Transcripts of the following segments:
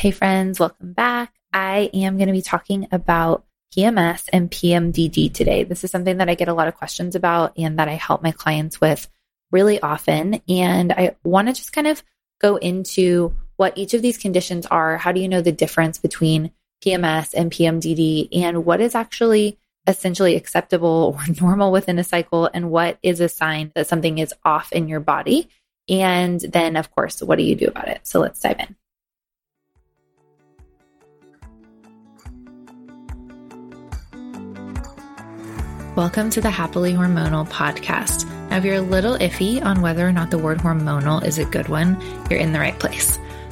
Hey, friends, welcome back. I am going to be talking about PMS and PMDD today. This is something that I get a lot of questions about and that I help my clients with really often. And I want to just kind of go into what each of these conditions are. How do you know the difference between PMS and PMDD and what is actually essentially acceptable or normal within a cycle and what is a sign that something is off in your body? And then, of course, what do you do about it? So let's dive in. Welcome to the Happily Hormonal podcast. Now, if you're a little iffy on whether or not the word hormonal is a good one, you're in the right place.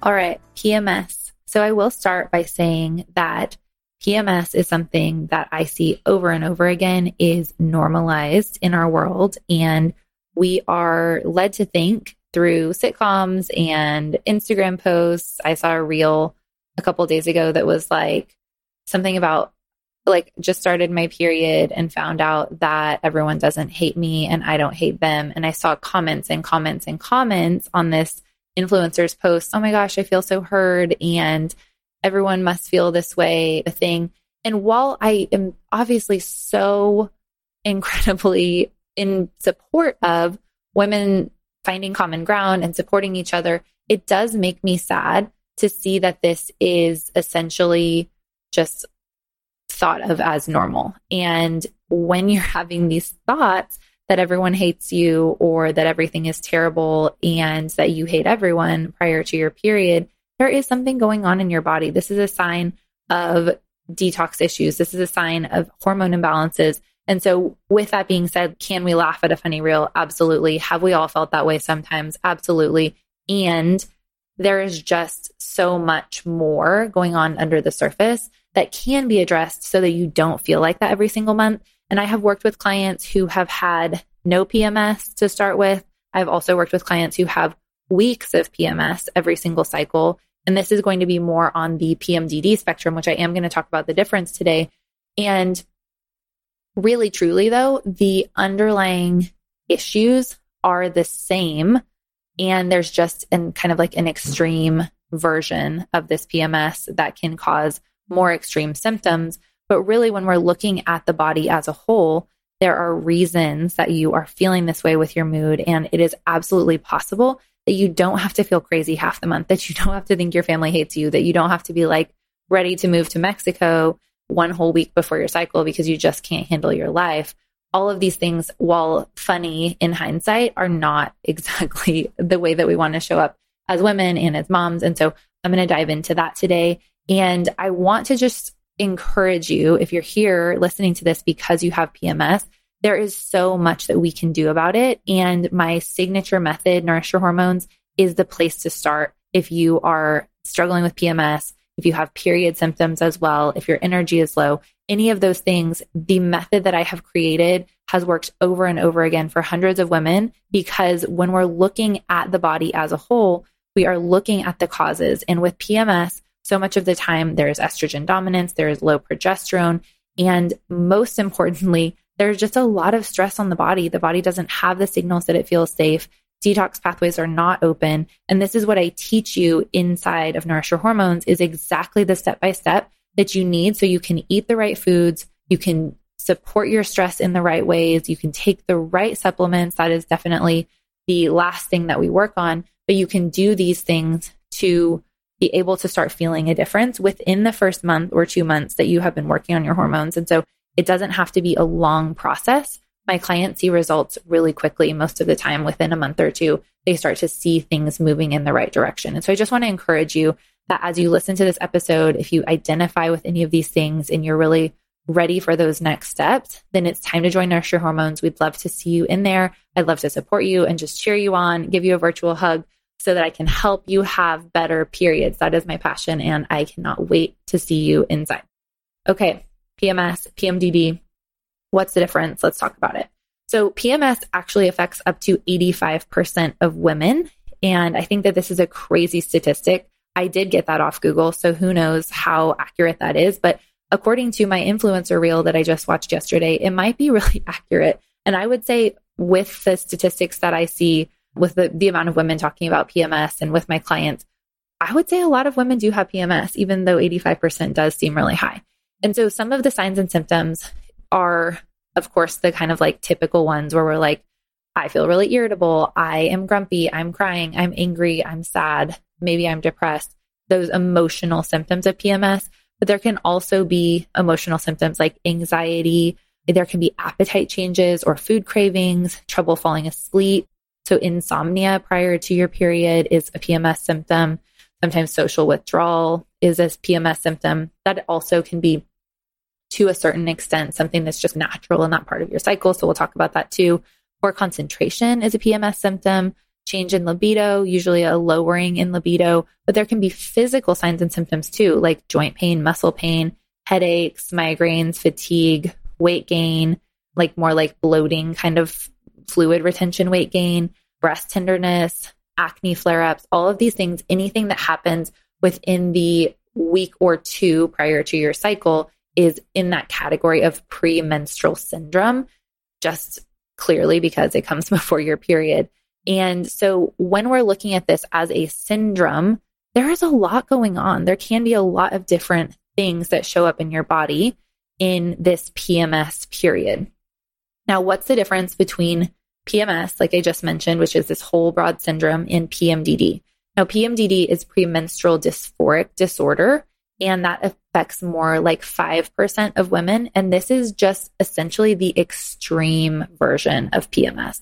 All right, PMS. So I will start by saying that PMS is something that I see over and over again is normalized in our world. And we are led to think through sitcoms and Instagram posts. I saw a reel a couple days ago that was like something about like just started my period and found out that everyone doesn't hate me and I don't hate them. And I saw comments and comments and comments on this influencers post, oh my gosh, I feel so heard and everyone must feel this way, a thing. And while I am obviously so incredibly in support of women finding common ground and supporting each other, it does make me sad to see that this is essentially just thought of as normal. And when you're having these thoughts, that everyone hates you or that everything is terrible and that you hate everyone prior to your period, there is something going on in your body. This is a sign of detox issues. This is a sign of hormone imbalances. And so, with that being said, can we laugh at a funny reel? Absolutely. Have we all felt that way sometimes? Absolutely. And there is just so much more going on under the surface that can be addressed so that you don't feel like that every single month. And I have worked with clients who have had no PMS to start with. I've also worked with clients who have weeks of PMS every single cycle. And this is going to be more on the PMDD spectrum, which I am going to talk about the difference today. And really, truly, though, the underlying issues are the same. And there's just an kind of like an extreme version of this PMS that can cause more extreme symptoms. But really, when we're looking at the body as a whole, there are reasons that you are feeling this way with your mood. And it is absolutely possible that you don't have to feel crazy half the month, that you don't have to think your family hates you, that you don't have to be like ready to move to Mexico one whole week before your cycle because you just can't handle your life. All of these things, while funny in hindsight, are not exactly the way that we want to show up as women and as moms. And so I'm going to dive into that today. And I want to just encourage you, if you're here listening to this because you have PMS, there is so much that we can do about it. And my signature method, Nourish Your Hormones, is the place to start if you are struggling with PMS, if you have period symptoms as well, if your energy is low, any of those things, the method that I have created has worked over and over again for hundreds of women because when we're looking at the body as a whole, we are looking at the causes. And with PMS, so much of the time there is estrogen dominance, there is low progesterone, and most importantly, there's just a lot of stress on the body. The body doesn't have the signals that it feels safe. Detox pathways are not open. And this is what I teach you inside of Nourish Your Hormones is exactly the step by step that you need so you can eat the right foods, you can support your stress in the right ways, you can take the right supplements. That is definitely the last thing that we work on, but you can do these things to be able to start feeling a difference within the first month or two months that you have been working on your hormones. And so it doesn't have to be a long process. My clients see results really quickly. Most of the time, within a month or two, they start to see things moving in the right direction. And so I just want to encourage you that as you listen to this episode, if you identify with any of these things and you're really ready for those next steps, then it's time to join Your Hormones. We'd love to see you in there. I'd love to support you and just cheer you on, give you a virtual hug so that I can help you have better periods. That is my passion, and I cannot wait to see you inside. Okay, PMS, PMDD. What's the difference? Let's talk about it. So, PMS actually affects up to 85% of women. And I think that this is a crazy statistic. I did get that off Google, so who knows how accurate that is. But according to my influencer reel that I just watched yesterday, it might be really accurate. And I would say, with the statistics that I see, with the, the amount of women talking about PMS and with my clients, I would say a lot of women do have PMS, even though 85% does seem really high. And so some of the signs and symptoms are, of course, the kind of like typical ones where we're like, I feel really irritable. I am grumpy. I'm crying. I'm angry. I'm sad. Maybe I'm depressed. Those emotional symptoms of PMS. But there can also be emotional symptoms like anxiety. There can be appetite changes or food cravings, trouble falling asleep, so, insomnia prior to your period is a PMS symptom. Sometimes social withdrawal is a PMS symptom. That also can be, to a certain extent, something that's just natural and not part of your cycle. So, we'll talk about that too. Poor concentration is a PMS symptom. Change in libido, usually a lowering in libido, but there can be physical signs and symptoms too, like joint pain, muscle pain, headaches, migraines, fatigue, weight gain, like more like bloating kind of fluid retention, weight gain, breast tenderness, acne flare ups, all of these things, anything that happens within the week or two prior to your cycle is in that category of premenstrual syndrome, just clearly because it comes before your period. And so when we're looking at this as a syndrome, there is a lot going on. There can be a lot of different things that show up in your body in this PMS period. Now, what's the difference between PMS, like I just mentioned, which is this whole broad syndrome, and PMDD. Now, PMDD is premenstrual dysphoric disorder, and that affects more like 5% of women. And this is just essentially the extreme version of PMS.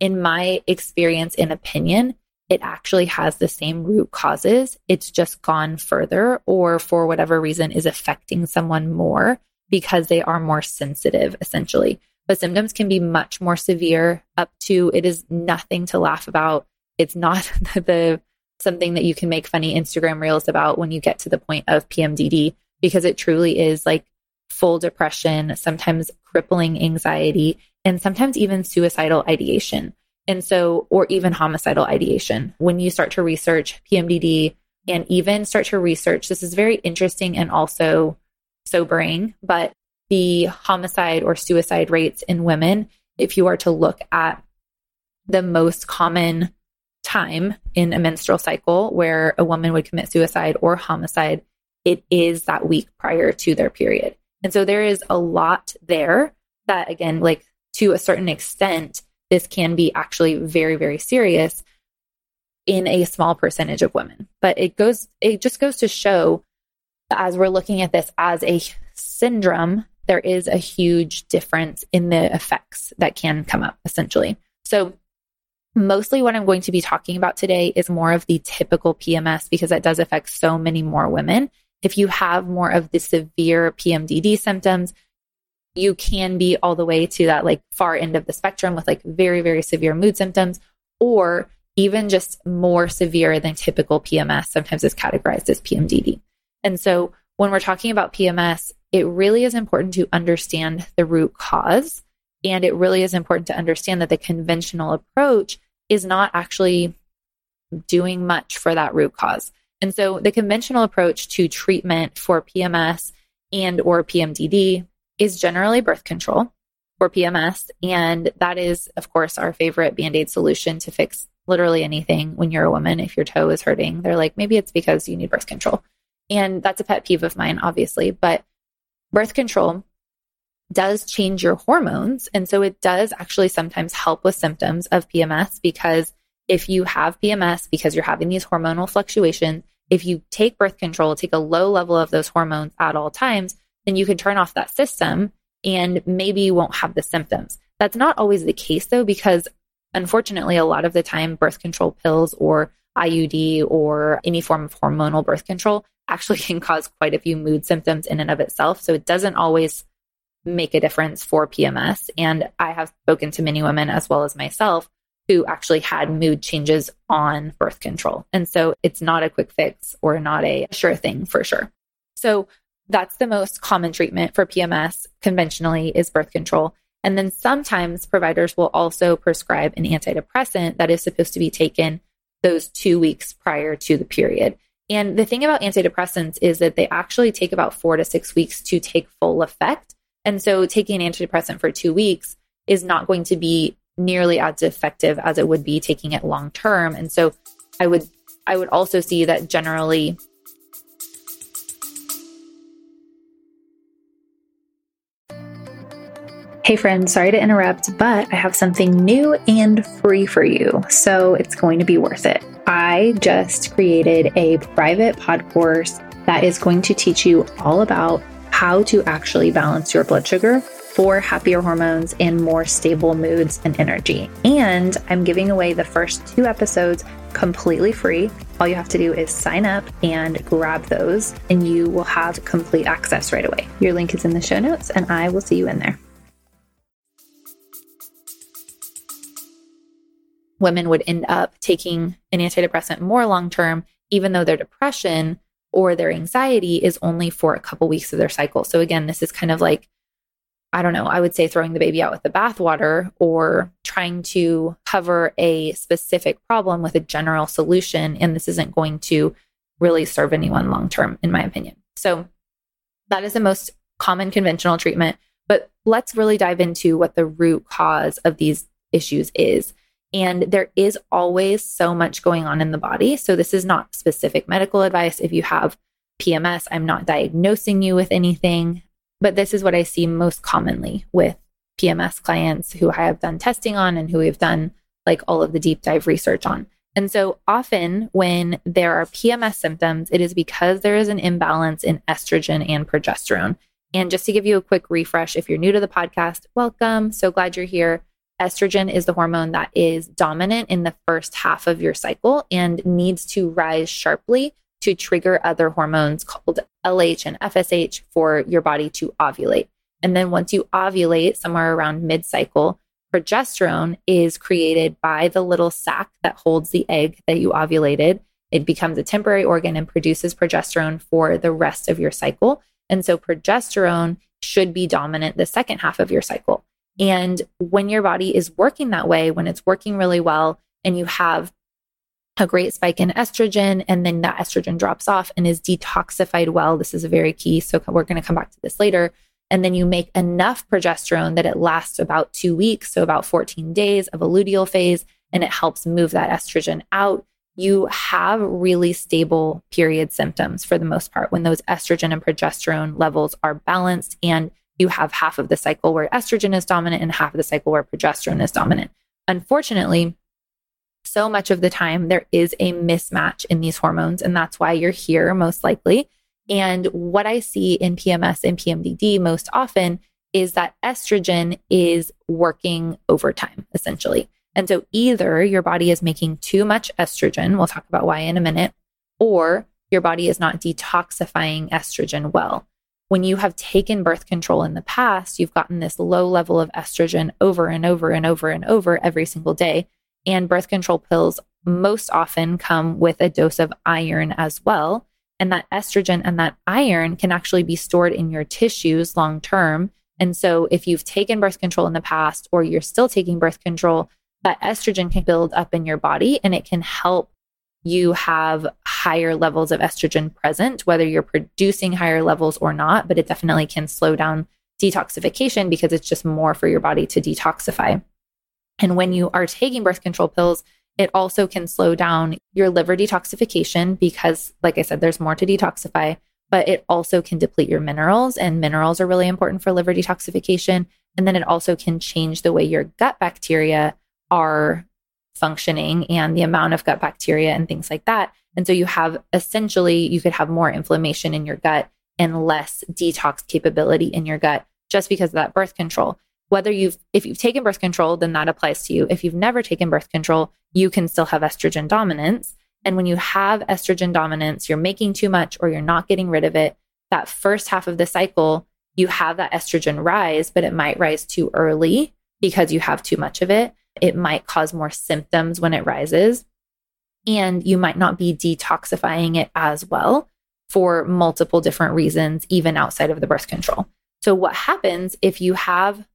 In my experience and opinion, it actually has the same root causes. It's just gone further, or for whatever reason, is affecting someone more because they are more sensitive, essentially but symptoms can be much more severe up to it is nothing to laugh about. It's not the something that you can make funny Instagram reels about when you get to the point of PMDD because it truly is like full depression, sometimes crippling anxiety, and sometimes even suicidal ideation. And so, or even homicidal ideation. When you start to research PMDD and even start to research, this is very interesting and also sobering, but the homicide or suicide rates in women, if you are to look at the most common time in a menstrual cycle where a woman would commit suicide or homicide, it is that week prior to their period. And so there is a lot there that, again, like to a certain extent, this can be actually very, very serious in a small percentage of women. But it goes, it just goes to show as we're looking at this as a syndrome there is a huge difference in the effects that can come up, essentially. So, mostly what I'm going to be talking about today is more of the typical PMS because that does affect so many more women. If you have more of the severe PMDD symptoms, you can be all the way to that like far end of the spectrum with like very, very severe mood symptoms, or even just more severe than typical PMS, sometimes is categorized as PMDD. And so when we're talking about PMS, it really is important to understand the root cause. And it really is important to understand that the conventional approach is not actually doing much for that root cause. And so the conventional approach to treatment for PMS and or PMDD is generally birth control for PMS. And that is, of course, our favorite band-aid solution to fix literally anything when you're a woman. If your toe is hurting, they're like, maybe it's because you need birth control. And that's a pet peeve of mine, obviously. But birth control does change your hormones. And so it does actually sometimes help with symptoms of PMS because if you have PMS because you're having these hormonal fluctuations, if you take birth control, take a low level of those hormones at all times, then you can turn off that system and maybe you won't have the symptoms. That's not always the case though, because unfortunately, a lot of the time, birth control pills or IUD or any form of hormonal birth control actually can cause quite a few mood symptoms in and of itself. So it doesn't always make a difference for PMS. And I have spoken to many women as well as myself who actually had mood changes on birth control. And so it's not a quick fix or not a sure thing for sure. So that's the most common treatment for PMS conventionally is birth control. And then sometimes providers will also prescribe an antidepressant that is supposed to be taken those two weeks prior to the period. And the thing about antidepressants is that they actually take about four to six weeks to take full effect. And so taking an antidepressant for two weeks is not going to be nearly as effective as it would be taking it long term. And so I would I would also see that generally Hey friends, sorry to interrupt, but I have something new and free for you, so it's going to be worth it. I just created a private pod course that is going to teach you all about how to actually balance your blood sugar for happier hormones and more stable moods and energy. And I'm giving away the first two episodes completely free. All you have to do is sign up and grab those, and you will have complete access right away. Your link is in the show notes, and I will see you in there. Women would end up taking an antidepressant more long term, even though their depression or their anxiety is only for a couple weeks of their cycle. So, again, this is kind of like, I don't know, I would say throwing the baby out with the bathwater or trying to cover a specific problem with a general solution. And this isn't going to really serve anyone long term, in my opinion. So, that is the most common conventional treatment. But let's really dive into what the root cause of these issues is. And there is always so much going on in the body. So, this is not specific medical advice. If you have PMS, I'm not diagnosing you with anything, but this is what I see most commonly with PMS clients who I have done testing on and who we've done like all of the deep dive research on. And so often when there are PMS symptoms, it is because there is an imbalance in estrogen and progesterone. And just to give you a quick refresh, if you're new to the podcast, welcome. So glad you're here. Estrogen is the hormone that is dominant in the first half of your cycle and needs to rise sharply to trigger other hormones called LH and FSH for your body to ovulate. And then once you ovulate somewhere around mid cycle, progesterone is created by the little sac that holds the egg that you ovulated. It becomes a temporary organ and produces progesterone for the rest of your cycle. And so progesterone should be dominant the second half of your cycle. And when your body is working that way, when it's working really well, and you have a great spike in estrogen, and then that estrogen drops off and is detoxified well, this is a very key. So we're going to come back to this later. And then you make enough progesterone that it lasts about two weeks, so about 14 days of a luteal phase, and it helps move that estrogen out. You have really stable period symptoms for the most part when those estrogen and progesterone levels are balanced and you have half of the cycle where estrogen is dominant and half of the cycle where progesterone is dominant. Unfortunately, so much of the time there is a mismatch in these hormones, and that's why you're here most likely. And what I see in PMS and PMDD most often is that estrogen is working overtime, essentially. And so either your body is making too much estrogen, we'll talk about why in a minute, or your body is not detoxifying estrogen well when you have taken birth control in the past, you've gotten this low level of estrogen over and over and over and over every single day. And birth control pills most often come with a dose of iron as well. And that estrogen and that iron can actually be stored in your tissues long term. And so, if you've taken birth control in the past or you're still taking birth control, that estrogen can build up in your body and it can help you have higher levels of estrogen present, whether you're producing higher levels or not, but it definitely can slow down detoxification because it's just more for your body to detoxify. And when you are taking birth control pills, it also can slow down your liver detoxification because, like I said, there's more to detoxify, but it also can deplete your minerals, and minerals are really important for liver detoxification. And then it also can change the way your gut bacteria are functioning and the amount of gut bacteria and things like that. And so you have essentially, you could have more inflammation in your gut and less detox capability in your gut just because of that birth control. Whether you've, if you've taken birth control, then that applies to you. If you've never taken birth control, you can still have estrogen dominance. And when you have estrogen dominance, you're making too much or you're not getting rid of it. That first half of the cycle, you have that estrogen rise, but it might rise too early because you have too much of it. It might cause more symptoms when it rises. And you might not be detoxifying it as well for multiple different reasons, even outside of the birth control. So, what happens if you have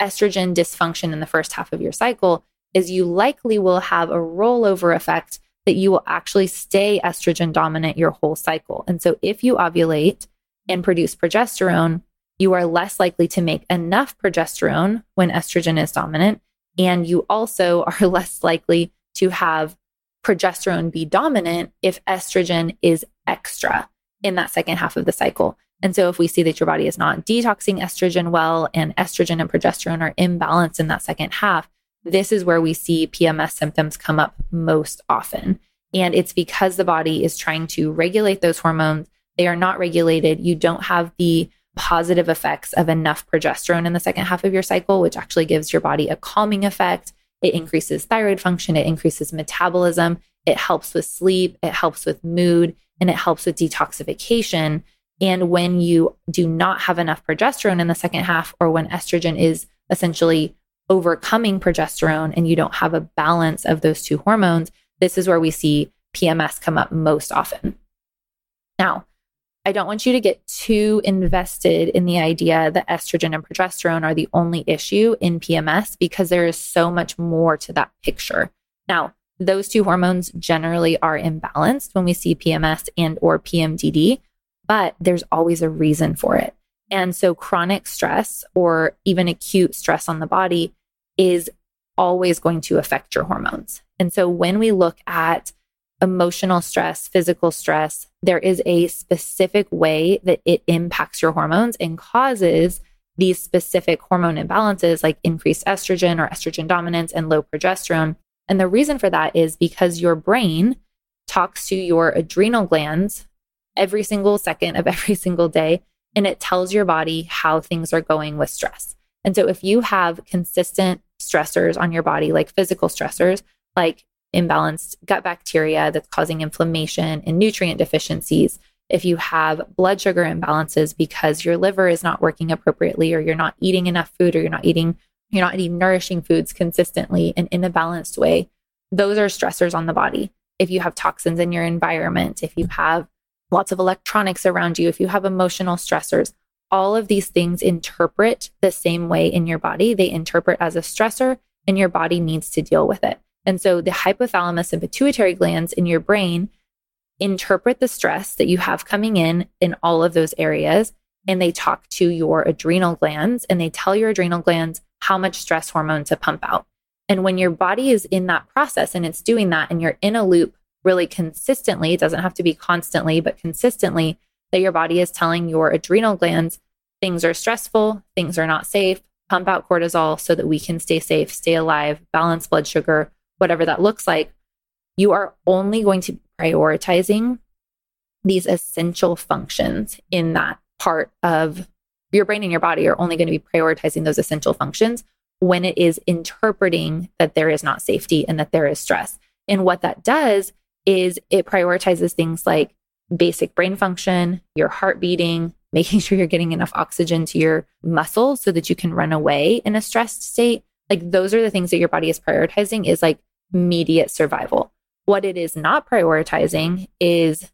estrogen dysfunction in the first half of your cycle is you likely will have a rollover effect that you will actually stay estrogen dominant your whole cycle. And so, if you ovulate and produce progesterone, you are less likely to make enough progesterone when estrogen is dominant. And you also are less likely to have progesterone be dominant if estrogen is extra in that second half of the cycle. And so, if we see that your body is not detoxing estrogen well and estrogen and progesterone are imbalanced in that second half, this is where we see PMS symptoms come up most often. And it's because the body is trying to regulate those hormones. They are not regulated. You don't have the positive effects of enough progesterone in the second half of your cycle, which actually gives your body a calming effect. It increases thyroid function, it increases metabolism, it helps with sleep, it helps with mood, and it helps with detoxification. And when you do not have enough progesterone in the second half, or when estrogen is essentially overcoming progesterone and you don't have a balance of those two hormones, this is where we see PMS come up most often. Now, I don't want you to get too invested in the idea that estrogen and progesterone are the only issue in PMS because there is so much more to that picture. Now, those two hormones generally are imbalanced when we see PMS and or PMDD, but there's always a reason for it. And so chronic stress or even acute stress on the body is always going to affect your hormones. And so when we look at emotional stress, physical stress, there is a specific way that it impacts your hormones and causes these specific hormone imbalances like increased estrogen or estrogen dominance and low progesterone. And the reason for that is because your brain talks to your adrenal glands every single second of every single day and it tells your body how things are going with stress. And so if you have consistent stressors on your body, like physical stressors, like imbalanced gut bacteria that's causing inflammation and nutrient deficiencies, if you have blood sugar imbalances because your liver is not working appropriately or you're not eating enough food or you're not eating you're not eating nourishing foods consistently and in a balanced way, those are stressors on the body. If you have toxins in your environment, if you have lots of electronics around you, if you have emotional stressors, all of these things interpret the same way in your body. They interpret as a stressor and your body needs to deal with it. And so the hypothalamus and pituitary glands in your brain interpret the stress that you have coming in in all of those areas. And they talk to your adrenal glands and they tell your adrenal glands how much stress hormone to pump out. And when your body is in that process and it's doing that and you're in a loop really consistently, it doesn't have to be constantly, but consistently, that your body is telling your adrenal glands things are stressful, things are not safe, pump out cortisol so that we can stay safe, stay alive, balance blood sugar, whatever that looks like, you are only going to be prioritizing these essential functions in that part of your brain and your body are only going to be prioritizing those essential functions when it is interpreting that there is not safety and that there is stress. And what that does is it prioritizes things like basic brain function, your heart beating, making sure you're getting enough oxygen to your muscles so that you can run away in a stressed state, like those are the things that your body is prioritizing is like immediate survival. What it is not prioritizing is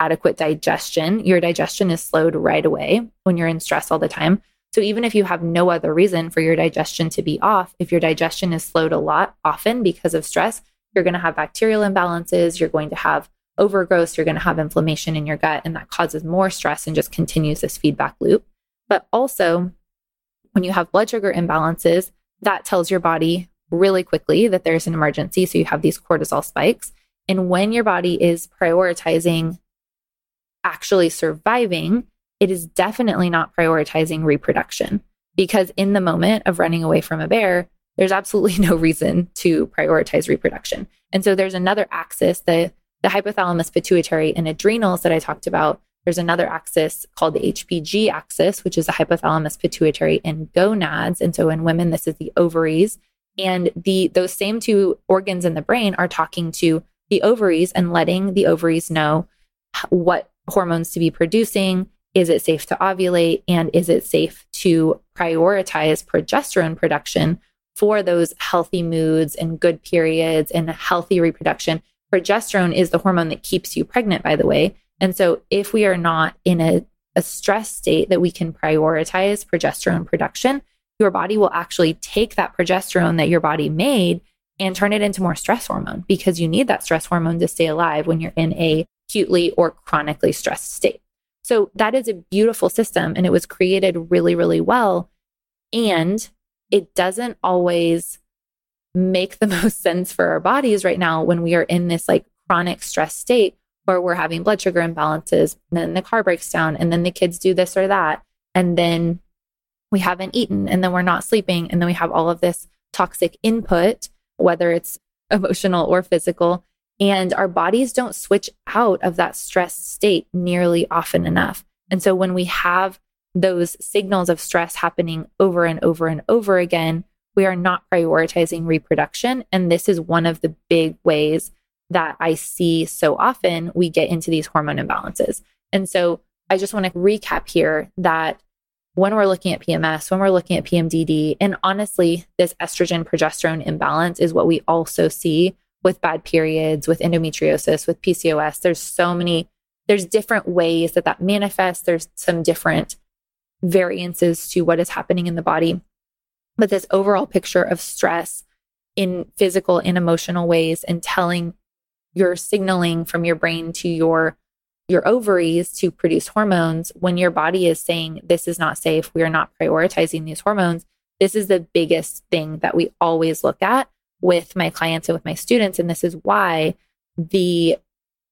adequate digestion. Your digestion is slowed right away when you're in stress all the time. So even if you have no other reason for your digestion to be off, if your digestion is slowed a lot often because of stress, you're going to have bacterial imbalances, you're going to have overgrowth, you're going to have inflammation in your gut, and that causes more stress and just continues this feedback loop. But also, when you have blood sugar imbalances, that tells your body really quickly that there's an emergency. So you have these cortisol spikes. And when your body is prioritizing actually surviving, it is definitely not prioritizing reproduction because in the moment of running away from a bear, there's absolutely no reason to prioritize reproduction. And so there's another axis, the, the hypothalamus, pituitary, and adrenals that I talked about. There's another axis called the HPG axis, which is the hypothalamus, pituitary, and gonads. And so in women, this is the ovaries. And the those same two organs in the brain are talking to the ovaries and letting the ovaries know what hormones to be producing. Is it safe to ovulate? And is it safe to prioritize progesterone production for those healthy moods and good periods and healthy reproduction? Progesterone is the hormone that keeps you pregnant, by the way. And so, if we are not in a, a stress state that we can prioritize progesterone production, your body will actually take that progesterone that your body made and turn it into more stress hormone because you need that stress hormone to stay alive when you're in a acutely or chronically stressed state. So that is a beautiful system and it was created really, really well. And it doesn't always make the most sense for our bodies right now when we are in this like chronic stress state where we're having blood sugar imbalances, and then the car breaks down, and then the kids do this or that. And then we haven't eaten, and then we're not sleeping. And then we have all of this toxic input, whether it's emotional or physical. And our bodies don't switch out of that stress state nearly often enough. And so when we have those signals of stress happening over and over and over again, we are not prioritizing reproduction. And this is one of the big ways that I see so often we get into these hormone imbalances. And so I just want to recap here that when we're looking at PMS, when we're looking at PMDD, and honestly, this estrogen progesterone imbalance is what we also see with bad periods, with endometriosis, with PCOS. There's so many, there's different ways that that manifests. There's some different variances to what is happening in the body. But this overall picture of stress in physical and emotional ways and telling your signaling from your brain to your your ovaries to produce hormones. When your body is saying this is not safe we are not prioritizing these hormones this is the biggest thing that we always look at with my clients and with my students. And this is why the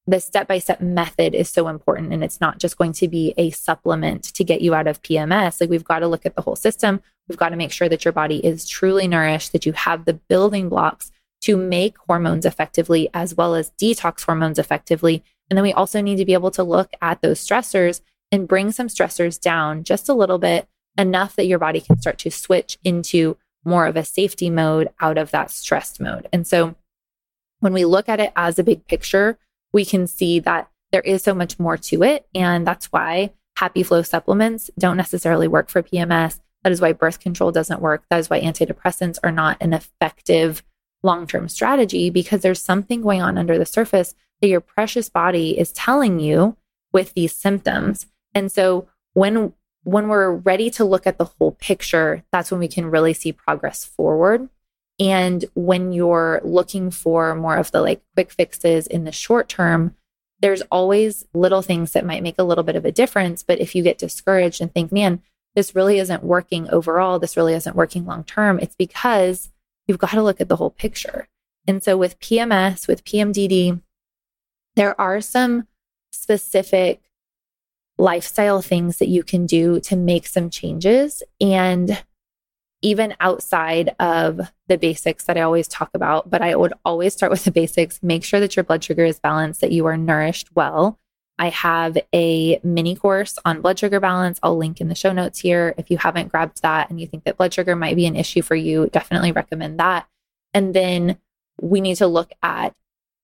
the step by step method is so important. And it's not just going to be a supplement to get you out of PMS like we've got to look at the whole system. We've got to make sure that your body is truly nourished that you have the building blocks to make hormones effectively as well as detox hormones effectively and then we also need to be able to look at those stressors and bring some stressors down just a little bit enough that your body can start to switch into more of a safety mode out of that stressed mode. And so when we look at it as a big picture, we can see that there is so much more to it. And that's why happy flow supplements don't necessarily work for PMS. That is why birth control doesn't work. That is why antidepressants are not an effective long term strategy because there's something going on under the surface that your precious body is telling you with these symptoms. And so when when we're ready to look at the whole picture, that's when we can really see progress forward. And when you're looking for more of the like quick fixes in the short term, there's always little things that might make a little bit of a difference. But if you get discouraged and think, man, this really isn't working overall, this really isn't working long term, it's because you've got to look at the whole picture. And so with PMS, with PMDD, there are some specific lifestyle things that you can do to make some changes. And even outside of the basics that I always talk about, but I would always start with the basics. Make sure that your blood sugar is balanced, that you are nourished well. I have a mini course on blood sugar balance. I'll link in the show notes here. If you haven't grabbed that and you think that blood sugar might be an issue for you, definitely recommend that. And then we need to look at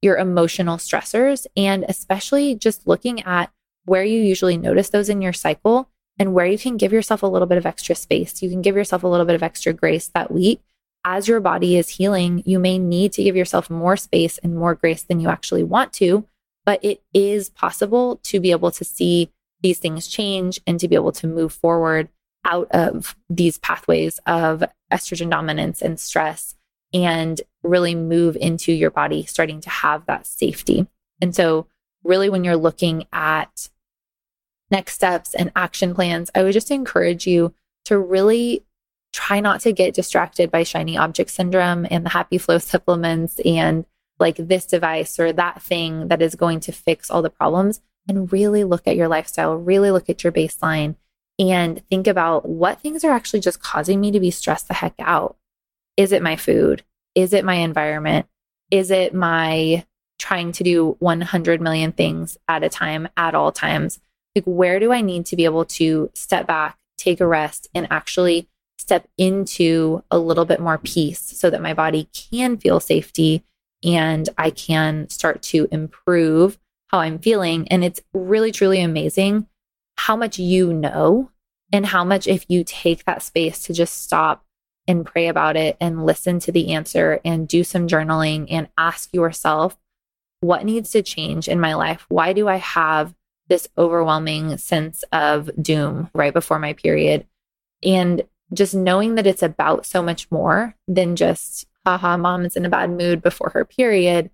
your emotional stressors and especially just looking at where you usually notice those in your cycle and where you can give yourself a little bit of extra space. You can give yourself a little bit of extra grace that week. As your body is healing, you may need to give yourself more space and more grace than you actually want to, but it is possible to be able to see these things change and to be able to move forward out of these pathways of estrogen dominance and stress and really move into your body starting to have that safety. And so, really, when you're looking at next steps and action plans, I would just encourage you to really try not to get distracted by shiny object syndrome and the happy flow supplements and like this device or that thing that is going to fix all the problems and really look at your lifestyle, really look at your baseline and think about what things are actually just causing me to be stressed the heck out. Is it my food? Is it my environment? Is it my trying to do 100 million things at a time at all times? Like, where do I need to be able to step back, take a rest, and actually step into a little bit more peace so that my body can feel safety and I can start to improve how I'm feeling. And it's really, truly amazing how much you know and how much if you take that space to just stop and pray about it and listen to the answer and do some journaling and ask yourself, what needs to change in my life? Why do I have this overwhelming sense of doom right before my period? And just knowing that it's about so much more than just, haha, mom is in a bad mood before her period.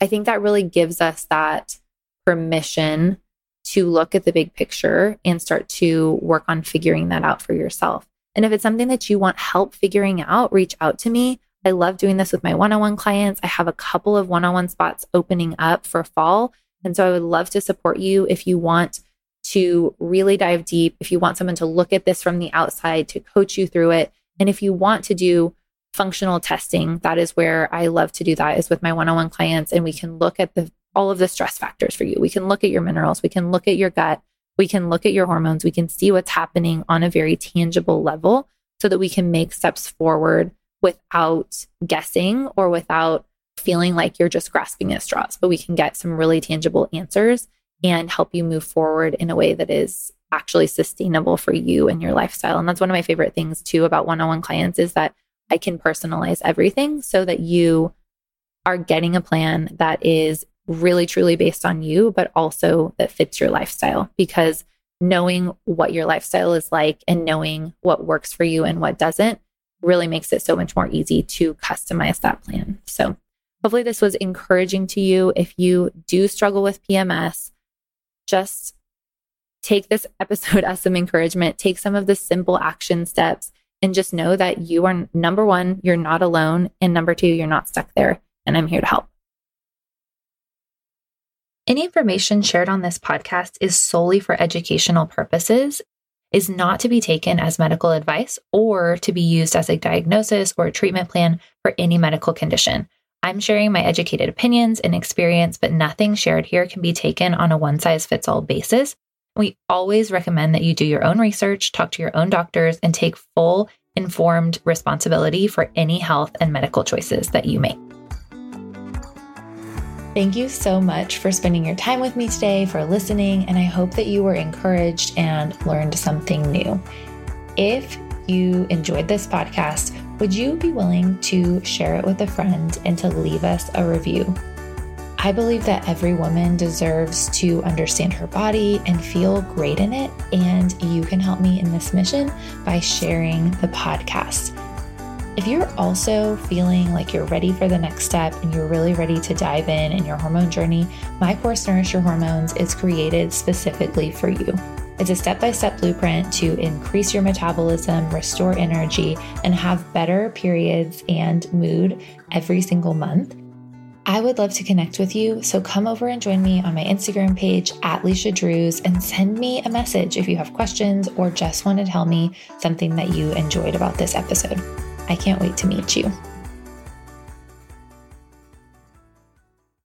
I think that really gives us that permission to look at the big picture and start to work on figuring that out for yourself. And if it's something that you want help figuring out, reach out to me. I love doing this with my one on one clients. I have a couple of one on one spots opening up for fall. And so I would love to support you if you want to really dive deep, if you want someone to look at this from the outside to coach you through it. And if you want to do functional testing, that is where I love to do that is with my one on one clients. And we can look at the all of the stress factors for you. We can look at your minerals, we can look at your gut, we can look at your hormones, we can see what's happening on a very tangible level so that we can make steps forward without guessing or without feeling like you're just grasping at straws, but we can get some really tangible answers and help you move forward in a way that is actually sustainable for you and your lifestyle. And that's one of my favorite things too about one-on-one clients is that I can personalize everything so that you are getting a plan that is really truly based on you, but also that fits your lifestyle because knowing what your lifestyle is like and knowing what works for you and what doesn't really makes it so much more easy to customize that plan. So, hopefully, this was encouraging to you. If you do struggle with PMS, just take this episode as some encouragement, take some of the simple action steps, and just know that you are number one, you're not alone. And number two, you're not stuck there. And I'm here to help. Any information shared on this podcast is solely for educational purposes, is not to be taken as medical advice or to be used as a diagnosis or a treatment plan for any medical condition. I'm sharing my educated opinions and experience, but nothing shared here can be taken on a one size fits all basis. We always recommend that you do your own research, talk to your own doctors, and take full informed responsibility for any health and medical choices that you make. Thank you so much for spending your time with me today, for listening, and I hope that you were encouraged and learned something new. If you enjoyed this podcast, would you be willing to share it with a friend and to leave us a review? I believe that every woman deserves to understand her body and feel great in it, and you can help me in this mission by sharing the podcast. If you're also feeling like you're ready for the next step and you're really ready to dive in in your hormone journey, my course Nourish Your Hormones is created specifically for you. It's a step by step blueprint to increase your metabolism, restore energy, and have better periods and mood every single month. I would love to connect with you, so come over and join me on my Instagram page at Leisha Drews and send me a message if you have questions or just want to tell me something that you enjoyed about this episode. I can't wait to meet you.